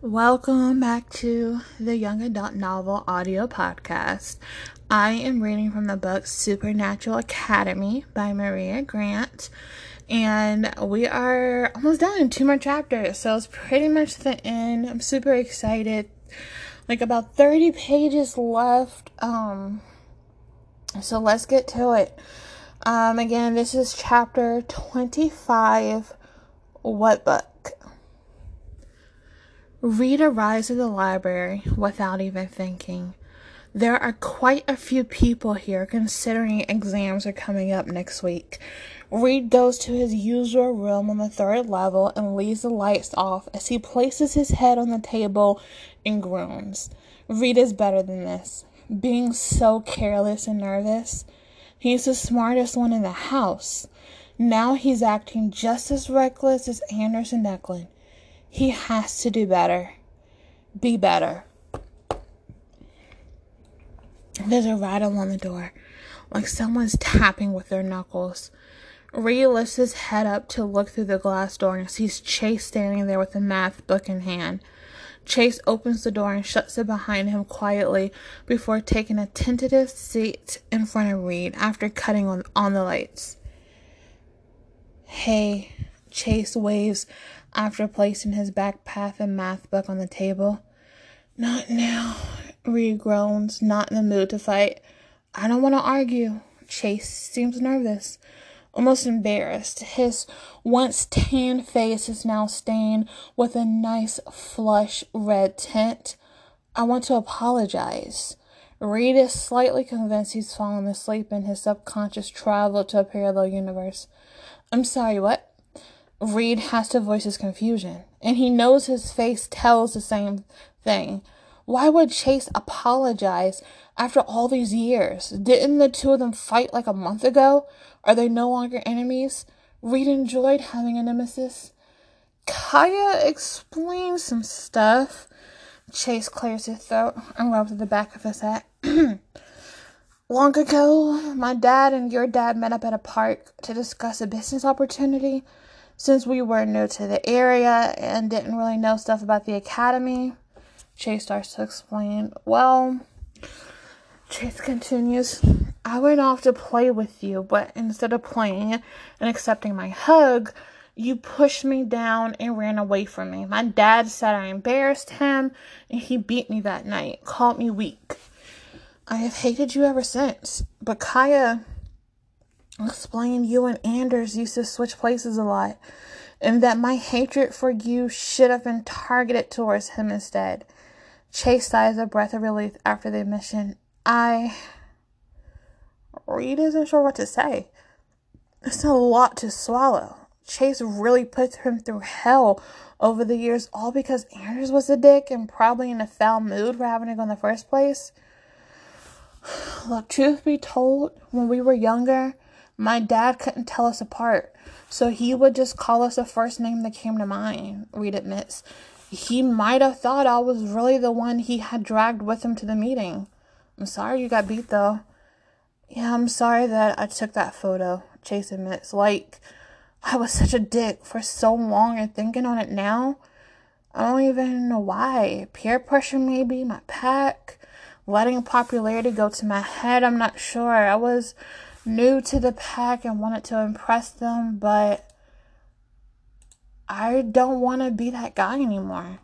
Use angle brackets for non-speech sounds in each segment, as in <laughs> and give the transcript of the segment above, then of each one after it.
Welcome back to the Young Adult Novel Audio Podcast. I am reading from the book Supernatural Academy by Maria Grant, and we are almost done. Two more chapters, so it's pretty much the end. I'm super excited. Like about 30 pages left. Um, so let's get to it. Um, again, this is chapter 25. What book? Reed arrives at the library without even thinking. There are quite a few people here considering exams are coming up next week. Reed goes to his usual room on the third level and leaves the lights off as he places his head on the table and groans. Reed is better than this. Being so careless and nervous. He's the smartest one in the house. Now he's acting just as reckless as Anders and Declan. He has to do better. Be better. There's a rattle on the door, like someone's tapping with their knuckles. Reed lifts his head up to look through the glass door and sees Chase standing there with a math book in hand. Chase opens the door and shuts it behind him quietly before taking a tentative seat in front of Reed after cutting on, on the lights. Hey, Chase waves after placing his backpack and math book on the table. Not now, Reed groans, not in the mood to fight. I don't want to argue. Chase seems nervous, almost embarrassed. His once tan face is now stained with a nice flush red tint. I want to apologize. Reed is slightly convinced he's fallen asleep in his subconscious travel to a parallel universe. I'm sorry, what? Reed has to voice his confusion, and he knows his face tells the same thing. Why would Chase apologize after all these years? Didn't the two of them fight like a month ago? Are they no longer enemies? Reed enjoyed having a nemesis. Kaya explains some stuff. Chase clears his throat and rubs the back of his head. <clears throat> Long ago, my dad and your dad met up at a park to discuss a business opportunity since we were new to the area and didn't really know stuff about the academy, Chase starts to explain. Well, Chase continues, I went off to play with you, but instead of playing and accepting my hug, you pushed me down and ran away from me. My dad said I embarrassed him and he beat me that night, called me weak. I have hated you ever since. But Kaya explain you and Anders used to switch places a lot, and that my hatred for you should have been targeted towards him instead. Chase sighs a breath of relief after the admission. I. Reed isn't sure what to say. It's a lot to swallow. Chase really put him through hell over the years, all because Anders was a dick and probably in a foul mood for having to go in the first place. <sighs> Look, truth be told, when we were younger, my dad couldn't tell us apart, so he would just call us the first name that came to mind, Reed admits. He might have thought I was really the one he had dragged with him to the meeting. I'm sorry you got beat, though. Yeah, I'm sorry that I took that photo, Chase admits. Like, I was such a dick for so long, and thinking on it now, I don't even know why. Peer pressure, maybe, my pack, letting popularity go to my head, I'm not sure. I was new to the pack and wanted to impress them, but I don't want to be that guy anymore.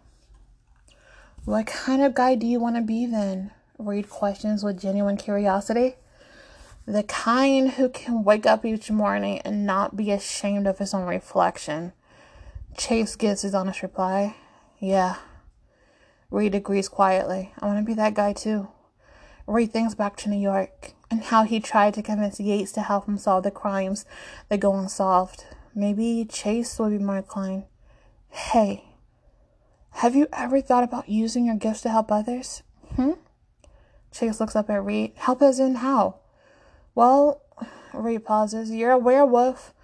What kind of guy do you want to be then? Reed questions with genuine curiosity. The kind who can wake up each morning and not be ashamed of his own reflection. Chase gives his honest reply. Yeah. Reed agrees quietly. I want to be that guy too. Reed thinks back to New York and how he tried to convince Yates to help him solve the crimes that go unsolved. Maybe Chase will be more inclined. Hey, have you ever thought about using your gifts to help others? Hmm? Chase looks up at Reed. Help us in how? Well, Reed pauses. You're a werewolf,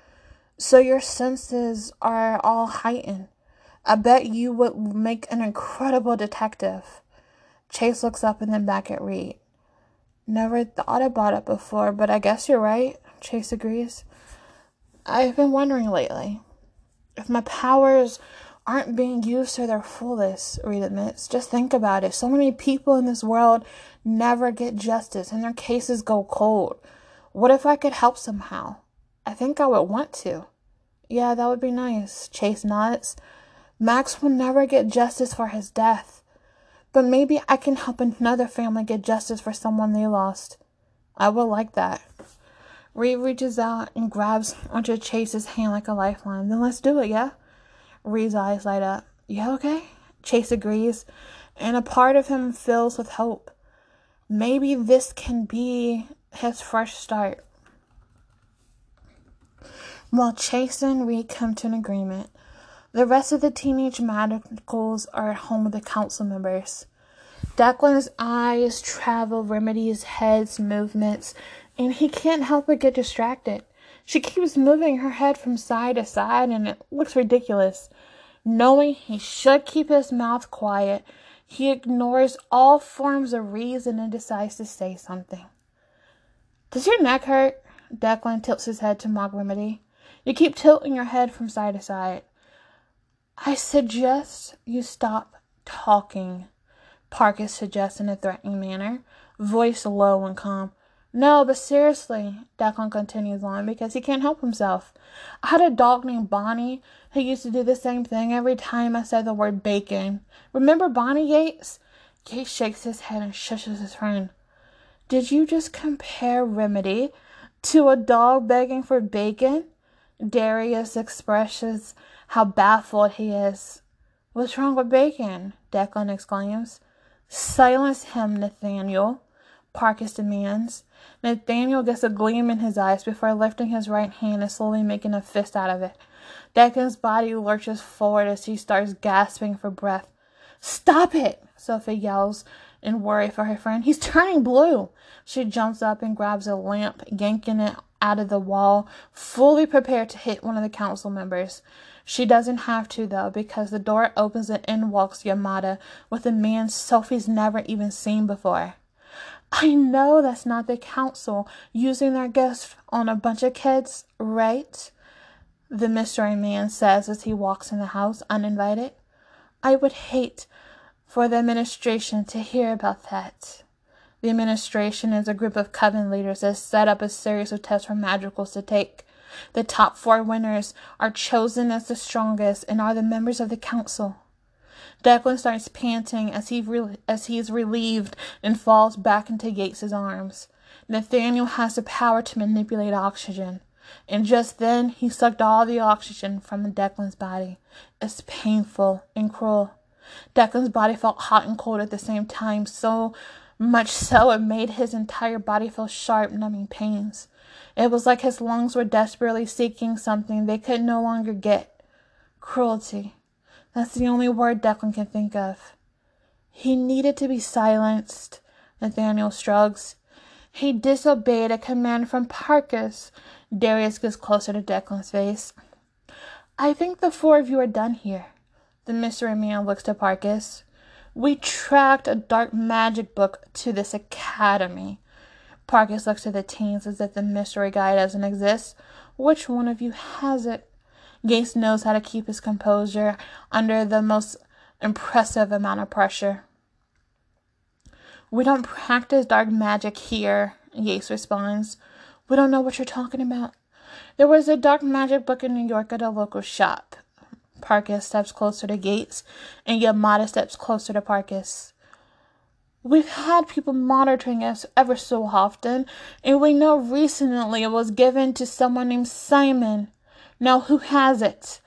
so your senses are all heightened. I bet you would make an incredible detective. Chase looks up and then back at Reed. Never thought about it before, but I guess you're right, Chase agrees. I've been wondering lately if my powers aren't being used to their fullest, Reed admits. Just think about it. So many people in this world never get justice and their cases go cold. What if I could help somehow? I think I would want to. Yeah, that would be nice. Chase nods. Max will never get justice for his death. But maybe I can help another family get justice for someone they lost. I would like that. Reed reaches out and grabs onto Chase's hand like a lifeline. Then let's do it, yeah? Reed's eyes light up. Yeah, okay? Chase agrees, and a part of him fills with hope. Maybe this can be his fresh start. While Chase and Reed come to an agreement, the rest of the teenage Madrigals are at home with the council members. Declan's eyes travel Remedy's head's movements, and he can't help but get distracted. She keeps moving her head from side to side, and it looks ridiculous. Knowing he should keep his mouth quiet, he ignores all forms of reason and decides to say something. Does your neck hurt? Declan tilts his head to mock Remedy. You keep tilting your head from side to side. I suggest you stop talking, Parkes suggests in a threatening manner, voice low and calm. No, but seriously, Declan continues on because he can't help himself. I had a dog named Bonnie who used to do the same thing every time I said the word bacon. Remember Bonnie Yates? Yates shakes his head and shushes his friend. Did you just compare Remedy to a dog begging for bacon? Darius expresses how baffled he is. What's wrong with bacon? Declan exclaims. Silence him, Nathaniel, Parkes demands. Nathaniel gets a gleam in his eyes before lifting his right hand and slowly making a fist out of it. Declan's body lurches forward as he starts gasping for breath. Stop it! Sophie yells in worry for her friend. He's turning blue. She jumps up and grabs a lamp, yanking it out of the wall, fully prepared to hit one of the council members. She doesn't have to, though, because the door opens and in walks Yamada with a man Sophie's never even seen before. I know that's not the council using their gifts on a bunch of kids, right? The mystery man says as he walks in the house uninvited. I would hate for the administration to hear about that. The administration is a group of coven leaders that set up a series of tests for Madrigals to take. The top four winners are chosen as the strongest and are the members of the council. Declan starts panting as he re- as he is relieved and falls back into Yates's arms. Nathaniel has the power to manipulate oxygen, and just then he sucked all the oxygen from Declan's body. It's painful and cruel. Declan's body felt hot and cold at the same time, so much so it made his entire body feel sharp, numbing pains. It was like his lungs were desperately seeking something they could no longer get. Cruelty. That's the only word Declan can think of. He needed to be silenced, Nathaniel shrugs. He disobeyed a command from Parkus. Darius gets closer to Declan's face. I think the four of you are done here. The mystery man looks to Parkes. We tracked a dark magic book to this academy. Parkes looks at the teens as if the mystery guy doesn't exist. Which one of you has it? Yates knows how to keep his composure under the most impressive amount of pressure. We don't practice dark magic here, Yates responds. We don't know what you're talking about. There was a dark magic book in New York at a local shop. Parkes steps closer to Yates, and Yamada steps closer to Parkes. We've had people monitoring us ever so often, and we know recently it was given to someone named Simon. Now, who has it?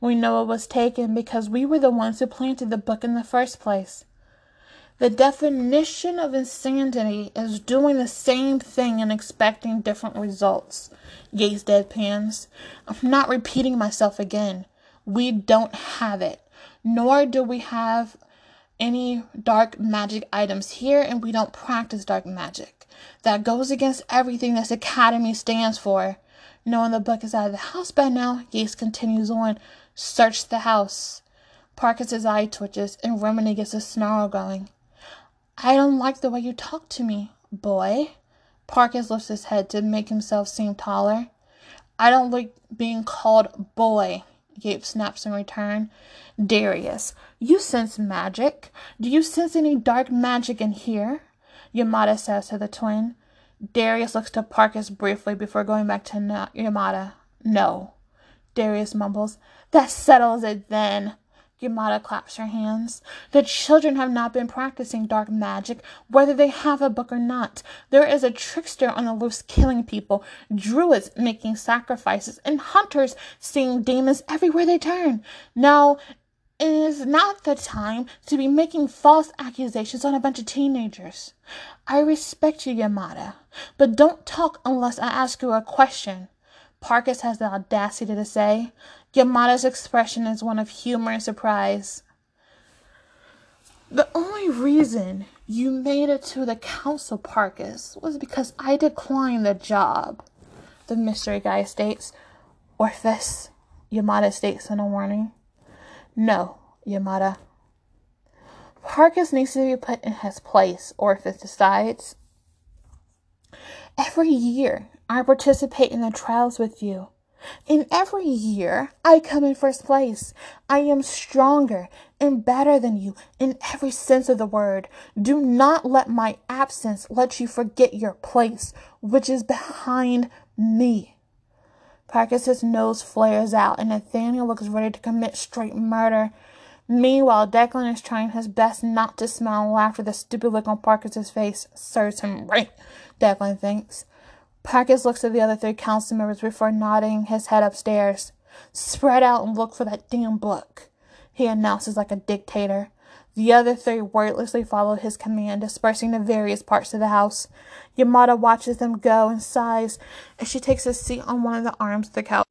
We know it was taken because we were the ones who planted the book in the first place. The definition of insanity is doing the same thing and expecting different results. Yates deadpans. I'm not repeating myself again. We don't have it, nor do we have any dark magic items here, and we don't practice dark magic. That goes against everything this academy stands for. Knowing the book is out of the house by now, Yates continues on. Search the house. Parkes' eye twitches, and Remedy gets a snarl going. I don't like the way you talk to me, boy. Parkes lifts his head to make himself seem taller. I don't like being called boy. Yates snaps in return. Darius, you sense magic. Do you sense any dark magic in here? Yamada says to the twin. Darius looks to Parkas briefly before going back to Yamada. No. Darius mumbles. That settles it then. Yamada claps her hands. The children have not been practicing dark magic, whether they have a book or not. There is a trickster on the loose killing people, druids making sacrifices, and hunters seeing demons everywhere they turn. Now, it is not the time to be making false accusations on a bunch of teenagers. I respect you, Yamada, but don't talk unless I ask you a question. Parkas has the audacity to say. Yamada's expression is one of humor and surprise. The only reason you made it to the council, Parkas, was because I declined the job, the mystery guy states. Orpheus, Yamada states in a warning. No, Yamada. Parkus needs to be put in his place, Orpheus decides. Every year, I participate in the trials with you. In every year, I come in first place. I am stronger and better than you in every sense of the word. Do not let my absence let you forget your place, which is behind me. Parkas's nose flares out, and Nathaniel looks ready to commit straight murder. Meanwhile, Declan is trying his best not to smile and at the stupid look on Parkas's face. Serves him right, Declan thinks. Parkas looks at the other three council members before nodding his head upstairs. Spread out and look for that damn book, he announces like a dictator. The other three wordlessly follow his command, dispersing to various parts of the house. Yamada watches them go and sighs as she takes a seat on one of the arms of the couch.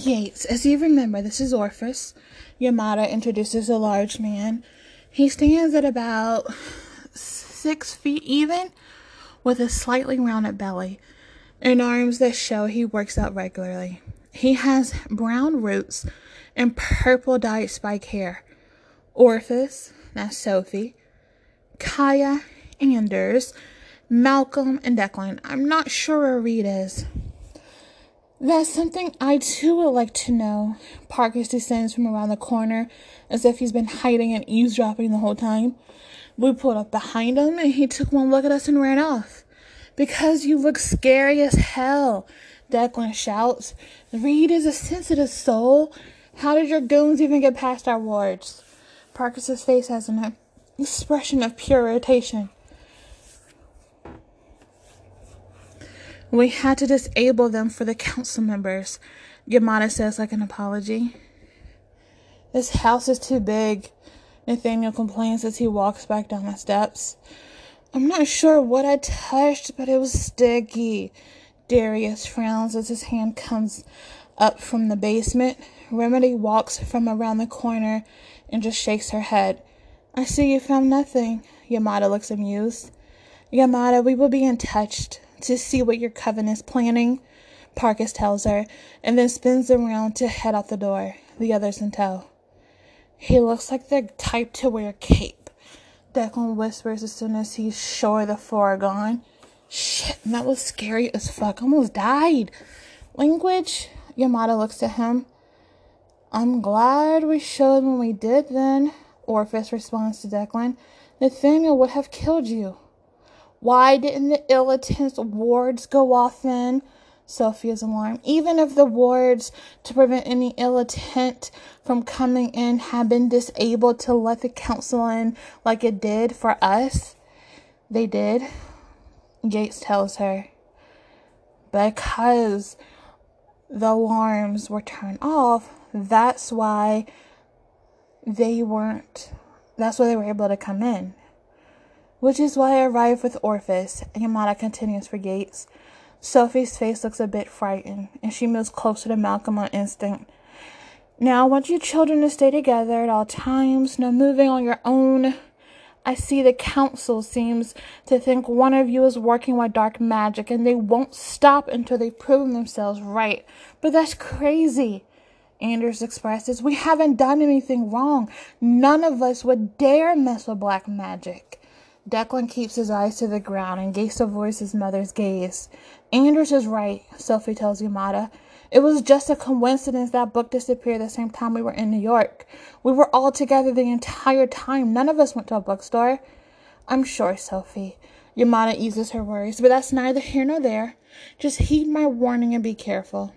Yates, as you remember, this is Orpheus. Yamada introduces a large man. He stands at about six feet even with a slightly rounded belly and arms that show he works out regularly. He has brown roots and purple dyed spike hair. Orpheus, that's Sophie, Kaya, Anders, Malcolm, and Declan. I'm not sure where Reed is. That's something I too would like to know. Parkas descends from around the corner as if he's been hiding and eavesdropping the whole time. We pulled up behind him and he took one look at us and ran off. Because you look scary as hell, Declan shouts. Reed is a sensitive soul. How did your goons even get past our wards? Parkas's face has an expression of pure irritation. We had to disable them for the council members, Yamada says like an apology. This house is too big. Nathaniel complains as he walks back down the steps. I'm not sure what I touched, but it was sticky. Darius frowns as his hand comes up from the basement. Remedy walks from around the corner and just shakes her head. I see you found nothing. Yamada looks amused. Yamada, we will be in touch to see what your coven is planning, Parkas tells her, and then spins around to head out the door, the others in tow. He looks like the type to wear a cape. Declan whispers as soon as he's sure the four are gone. Shit, that was scary as fuck. Almost died. Language? Yamada looks at him. I'm glad we showed when we did then, Orpheus responds to Declan. Nathaniel would have killed you. Why didn't the ill-attended wards go off then? Sophia's alarm, Even if the wards to prevent any ill intent from coming in had been disabled to let the council in like it did for us, they did. Yates tells her. Because the alarms were turned off, that's why they weren't, that's why they were able to come in. Which is why I arrived with Orpheus, Yamada continues for Yates. Sophie's face looks a bit frightened, and she moves closer to Malcolm on instinct. Now, I want you children to stay together at all times, no moving on your own. I see the council seems to think one of you is working with dark magic, and they won't stop until they've proven themselves right. But that's crazy. Anders expresses, We haven't done anything wrong. None of us would dare mess with black magic. Declan keeps his eyes to the ground and Yates avoids his mother's gaze. Anders is right, Sophie tells Yamada. It was just a coincidence that book disappeared the same time we were in New York. We were all together the entire time. None of us went to a bookstore. I'm sure, Sophie. Yamada eases her worries, but that's neither here nor there. Just heed my warning and be careful.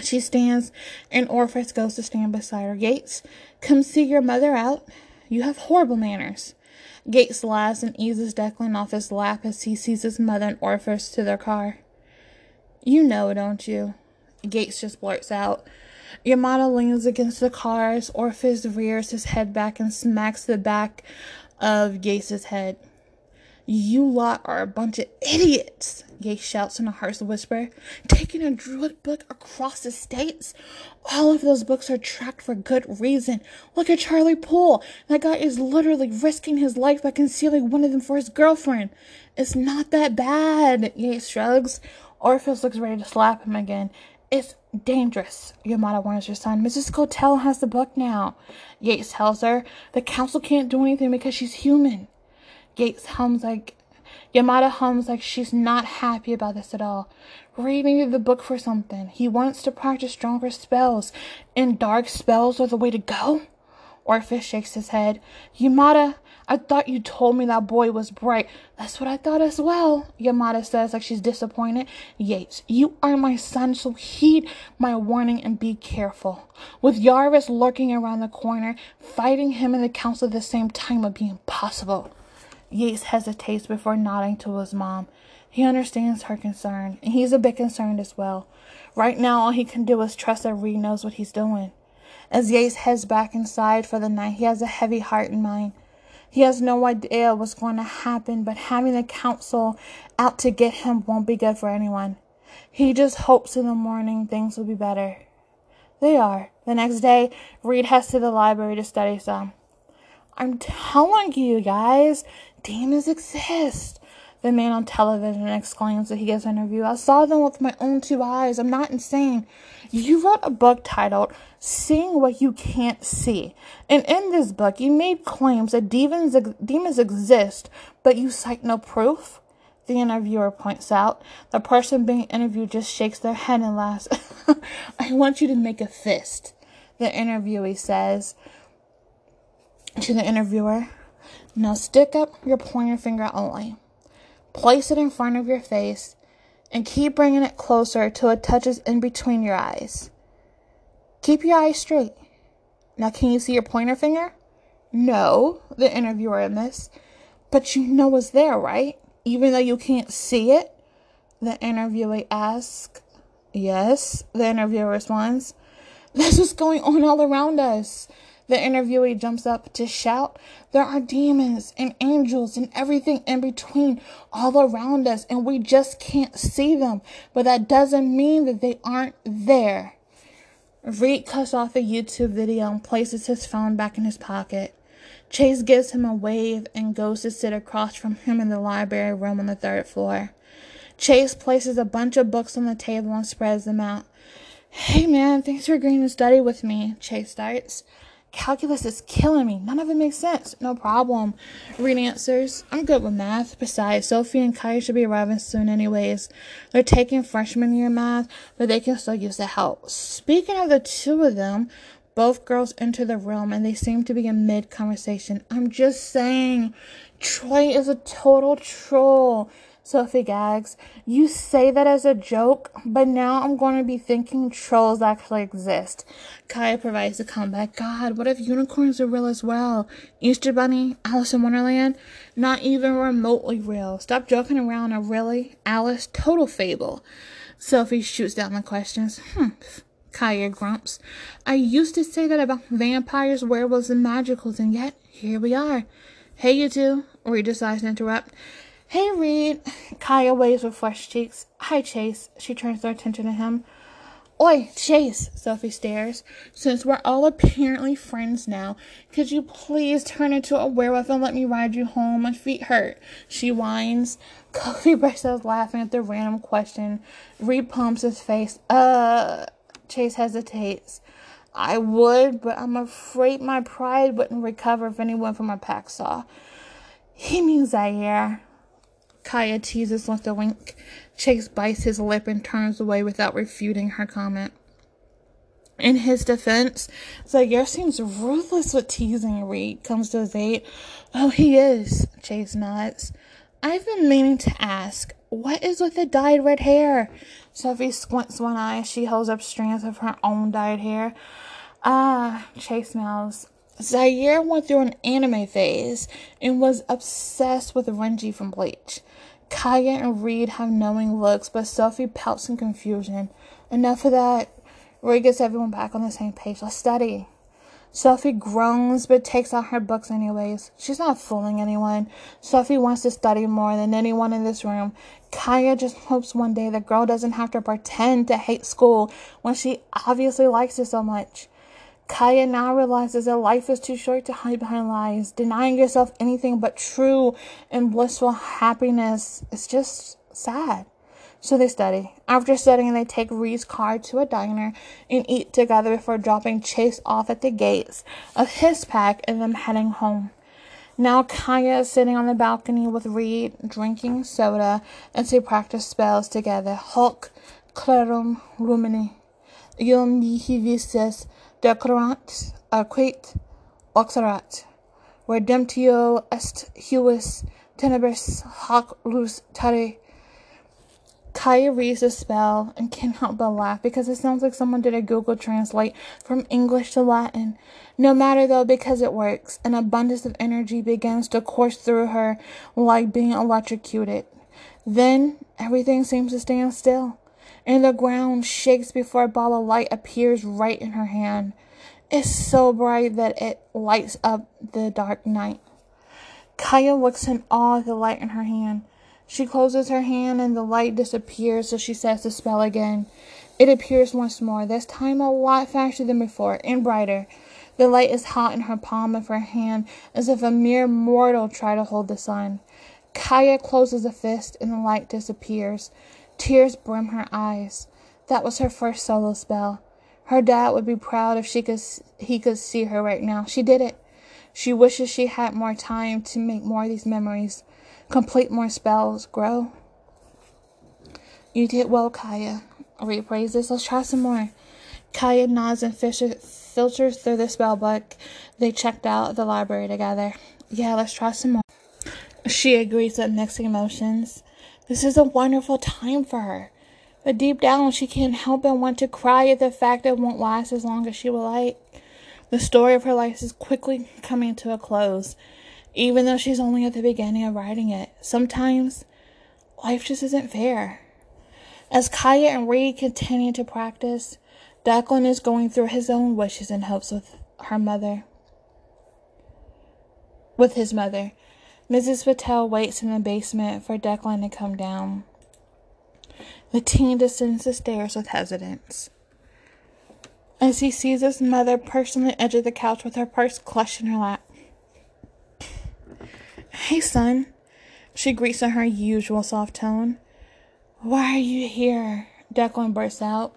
She stands, and Orpheus goes to stand beside her. Yates, come see your mother out. You have horrible manners. Yates laughs and eases Declan off his lap as he sees his mother and Orpheus to their car. You know, don't you? Yates just blurts out. Yamada leans against the car as Orpheus rears his head back and smacks the back of Yates' head. You lot are a bunch of idiots, Gay shouts in a harsh whisper. Taking a druid book across the states? All of those books are tracked for good reason. Look at Charlie Poole. That guy is literally risking his life by concealing one of them for his girlfriend. It's not that bad, Gay shrugs. Orpheus looks ready to slap him again. It's dangerous, Yamada warns her son. Mrs. Patel has the book now. Yates tells her the council can't do anything because she's human. Yates hums like Yamada hums like she's not happy about this at all. Reading the book for something. He wants to practice stronger spells, and dark spells are the way to go. Orpheus shakes his head. Yamada, I thought you told me that boy was bright. That's what I thought as well, Yamada says like she's disappointed. Yates, you are my son, so heed my warning and be careful. With Yarvis lurking around the corner, fighting him and the council at the same time would be impossible. Yates hesitates before nodding to his mom. He understands her concern, and he's a bit concerned as well. Right now, all he can do is trust that Reed knows what he's doing. As Yates heads back inside for the night, he has a heavy heart in mind. He has no idea what's going to happen, but having the council out to get him won't be good for anyone. He just hopes in the morning things will be better. They are. The next day, Reed heads to the library to study some. I'm telling you guys, demons exist. The man on television exclaims as he gives an interview. I saw them with my own two eyes. I'm not insane. You wrote a book titled Seeing What You Can't See. And in this book, you made claims that demons, demons exist, but you cite no proof. The interviewer points out. The person being interviewed just shakes their head and laughs. <laughs> I want you to make a fist. The interviewee says to the interviewer. Now stick up your pointer finger only. Place it in front of your face and keep bringing it closer till it touches in between your eyes. Keep your eyes straight. Now, can you see your pointer finger? No, the interviewer admits. But you know it's there, right? Even though you can't see it? The interviewee asks. Yes, the interviewer responds. This is going on all around us. The interviewee jumps up to shout, There are demons and angels and everything in between all around us, and we just can't see them. But that doesn't mean that they aren't there. Reed cuts off the YouTube video and places his phone back in his pocket. Chase gives him a wave and goes to sit across from him in the library room on the third floor. Chase places a bunch of books on the table and spreads them out. Hey man, thanks for agreeing to study with me, Chase starts. Calculus is killing me. None of it makes sense. No problem. Reed answers. I'm good with math. Besides, Sophie and Kai should be arriving soon anyways. They're taking freshman year math, but they can still use the help. Speaking of the two of them, both girls enter the room and they seem to be in mid conversation. I'm just saying, Troy is a total troll. Sophie gags. You say that as a joke, but now I'm going to be thinking trolls actually exist. Kaya provides a comeback. God, what if unicorns are real as well? Easter Bunny, Alice in Wonderland, not even remotely real. Stop joking around, or really? Alice, total fable. Sophie shoots down the questions. Hmm. Kaya grumps. I used to say that about vampires, werewolves, and magicals, and yet here we are. Hey, you two. Reed decides to interrupt. Hey, Reed. Kaya waves with flushed cheeks. Hi, Chase. She turns her attention to him. Oi, Chase, Sophie stares. Since we're all apparently friends now, could you please turn into a werewolf and let me ride you home? My feet hurt. She whines. Kofi bursts out laughing at the random question. Reed pumps his face. Uh, Chase hesitates. I would, but I'm afraid my pride wouldn't recover if anyone from our pack saw. He means I Zaire. Kaya teases with a wink. Chase bites his lip and turns away without refuting her comment. In his defense, Zaire seems ruthless with teasing Reed comes to his aid. Oh, he is, Chase nods. I've been meaning to ask, what is with the dyed red hair? Sophie squints one eye as she holds up strands of her own dyed hair. Ah, Chase smiles. Zaire went through an anime phase and was obsessed with Renji from Bleach. Kaya and Reed have knowing looks, but Sophie pouts in confusion. Enough of that. Reed gets everyone back on the same page. Let's study. Sophie groans but takes out her books anyways. She's not fooling anyone. Sophie wants to study more than anyone in this room. Kaya just hopes one day the girl doesn't have to pretend to hate school when she obviously likes it so much. Kaya now realizes that life is too short to hide behind lies. Denying yourself anything but true and blissful happiness is just sad. So they study. After studying, they take Reed's car to a diner and eat together before dropping Chase off at the gates of his pack and them heading home. Now Kaya is sitting on the balcony with Reed, drinking soda, as they practice spells together. Hulk, clarum rumini, yum mihi vistes declarant aquit oxerat, redemptio est huis tenebris hoc lus tare. Kaya reads the spell and can't help but laugh because it sounds like someone did a Google Translate from English to Latin. No matter though, because it works, an abundance of energy begins to course through her like being electrocuted. Then everything seems to stand still and the ground shakes before a ball of light appears right in her hand. It's so bright that it lights up the dark night. Kaya looks in awe at the light in her hand. She closes her hand and the light disappears, so she says the spell again. It appears once more, this time a lot faster than before and brighter. The light is hot in her palm of her hand, as if a mere mortal tried to hold the sun. Kaya closes the fist and the light disappears. Tears brim her eyes. That was her first solo spell. Her dad would be proud if she could he could see her right now. She did it. She wishes she had more time to make more of these memories, complete more spells, grow. You did well, Kaya. Repraise this. Let's try some more. Kaya nods and filters through the spell book they checked out the library together. Yeah, let's try some more. She agrees with mixed emotions. This is a wonderful time for her. But deep down, she can't help but want to cry at the fact it won't last as long as she would like. The story of her life is quickly coming to a close, even though she's only at the beginning of writing it. Sometimes, life just isn't fair. As Kaya and Reed continue to practice, Declan is going through his own wishes and hopes with her mother. With his mother. Mrs. Patel waits in the basement for Declan to come down. The teen descends the stairs with hesitance. As he sees his mother perched on the edge of the couch with her purse clutched in her lap. Hey, son, she greets in her usual soft tone. Why are you here? Declan bursts out.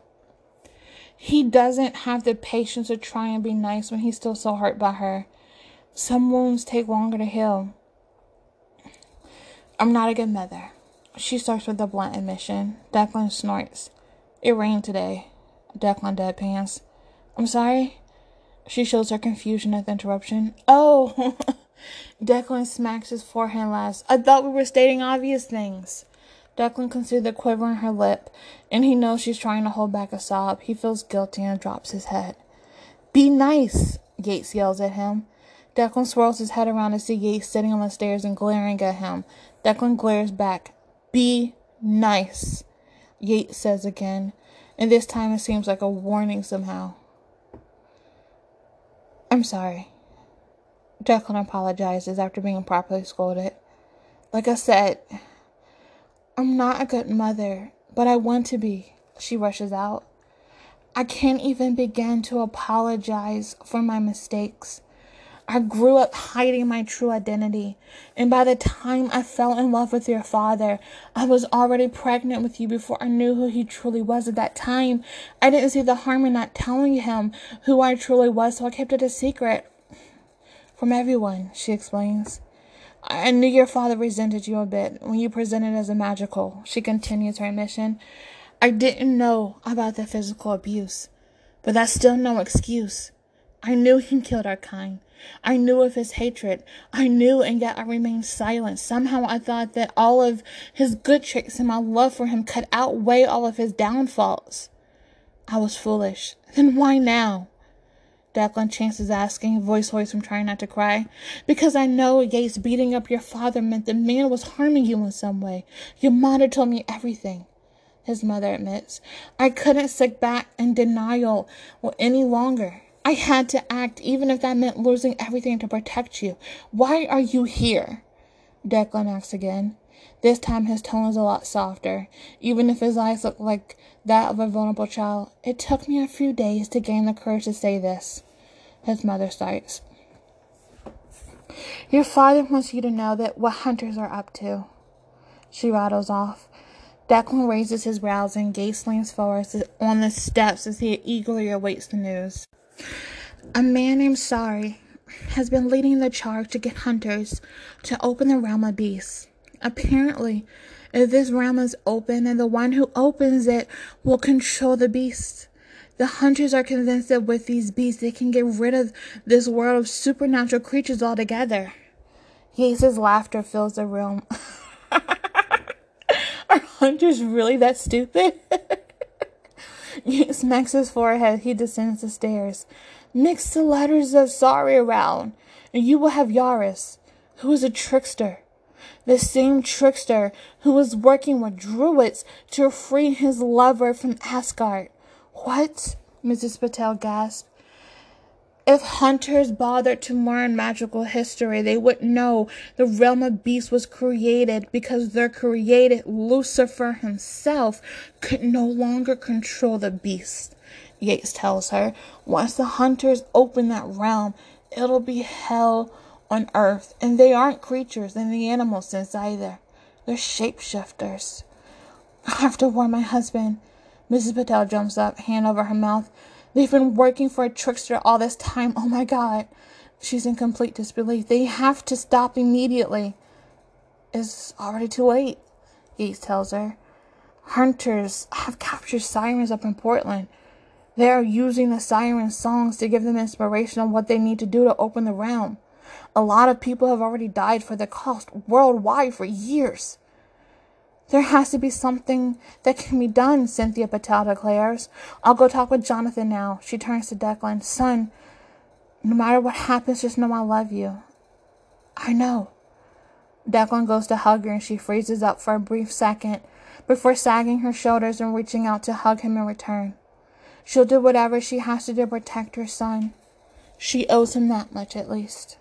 He doesn't have the patience to try and be nice when he's still so hurt by her. Some wounds take longer to heal. I'm not a good mother. She starts with a blunt admission. Declan snorts. It rained today. Declan deadpans. I'm sorry? She shows her confusion at the interruption. Oh! <laughs> Declan smacks his forehead last. I thought we were stating obvious things. Declan can see the quiver in her lip, and he knows she's trying to hold back a sob. He feels guilty and drops his head. Be nice, Yates yells at him. Declan swirls his head around to see Yates sitting on the stairs and glaring at him. Declan glares back. Be nice, Yates says again, and this time it seems like a warning somehow. I'm sorry. Declan apologizes after being properly scolded. Like I said, I'm not a good mother, but I want to be, she rushes out. I can't even begin to apologize for my mistakes. I grew up hiding my true identity. And by the time I fell in love with your father, I was already pregnant with you before I knew who he truly was at that time. I didn't see the harm in not telling him who I truly was, so I kept it a secret from everyone, she explains. I knew your father resented you a bit when you presented as a magical. She continues her mission. I didn't know about the physical abuse, but that's still no excuse. I knew he killed our kind. I knew of his hatred. I knew, and yet I remained silent. Somehow I thought that all of his good traits and my love for him could outweigh all of his downfalls. I was foolish. Then why now? Declan chances asking, voice hoarse from trying not to cry. Because I know Yates beating up your father meant the man was harming you in some way. Your mother told me everything. His mother admits. I couldn't sit back in denial any longer. I had to act, even if that meant losing everything to protect you. Why are you here? Declan asks again. This time his tone is a lot softer, even if his eyes look like that of a vulnerable child. It took me a few days to gain the courage to say this. His mother starts. Your father wants you to know that what hunters are up to. She rattles off. Declan raises his brows and Yates leans forward on the steps as he eagerly awaits the news. A man named Sari has been leading the charge to get hunters to open the realm of beasts. Apparently, if this realm is open and the one who opens it will control the beasts, the hunters are convinced that with these beasts they can get rid of this world of supernatural creatures altogether. Yates' laughter fills the room. <laughs> are hunters really that stupid? <laughs> <laughs> Smacks his forehead. He descends the stairs. Mix the letters of Sari around, and you will have Yaris, who is a trickster. The same trickster who was working with druids to free his lover from Asgard. What? Mrs. Patel gasped. If hunters bothered to learn magical history, they would know the realm of beasts was created because their created Lucifer himself could no longer control the beast. Yates tells her, once the hunters open that realm, it'll be hell on earth. And they aren't creatures in the animal sense either. They're shapeshifters. I have to warn my husband. Mrs. Patel jumps up, hand over her mouth. They've been working for a trickster all this time. Oh my God. She's in complete disbelief. They have to stop immediately. It's already too late, Yates tells her. Hunters have captured sirens up in Portland. They are using the siren songs to give them inspiration on what they need to do to open the realm. A lot of people have already died for the cost worldwide for years. There has to be something that can be done, Cynthia Patel declares. I'll go talk with Jonathan now. She turns to Declan. Son, no matter what happens, just know I love you. I know. Declan goes to hug her and she freezes up for a brief second before sagging her shoulders and reaching out to hug him in return. She'll do whatever she has to do to protect her son. She owes him that much at least.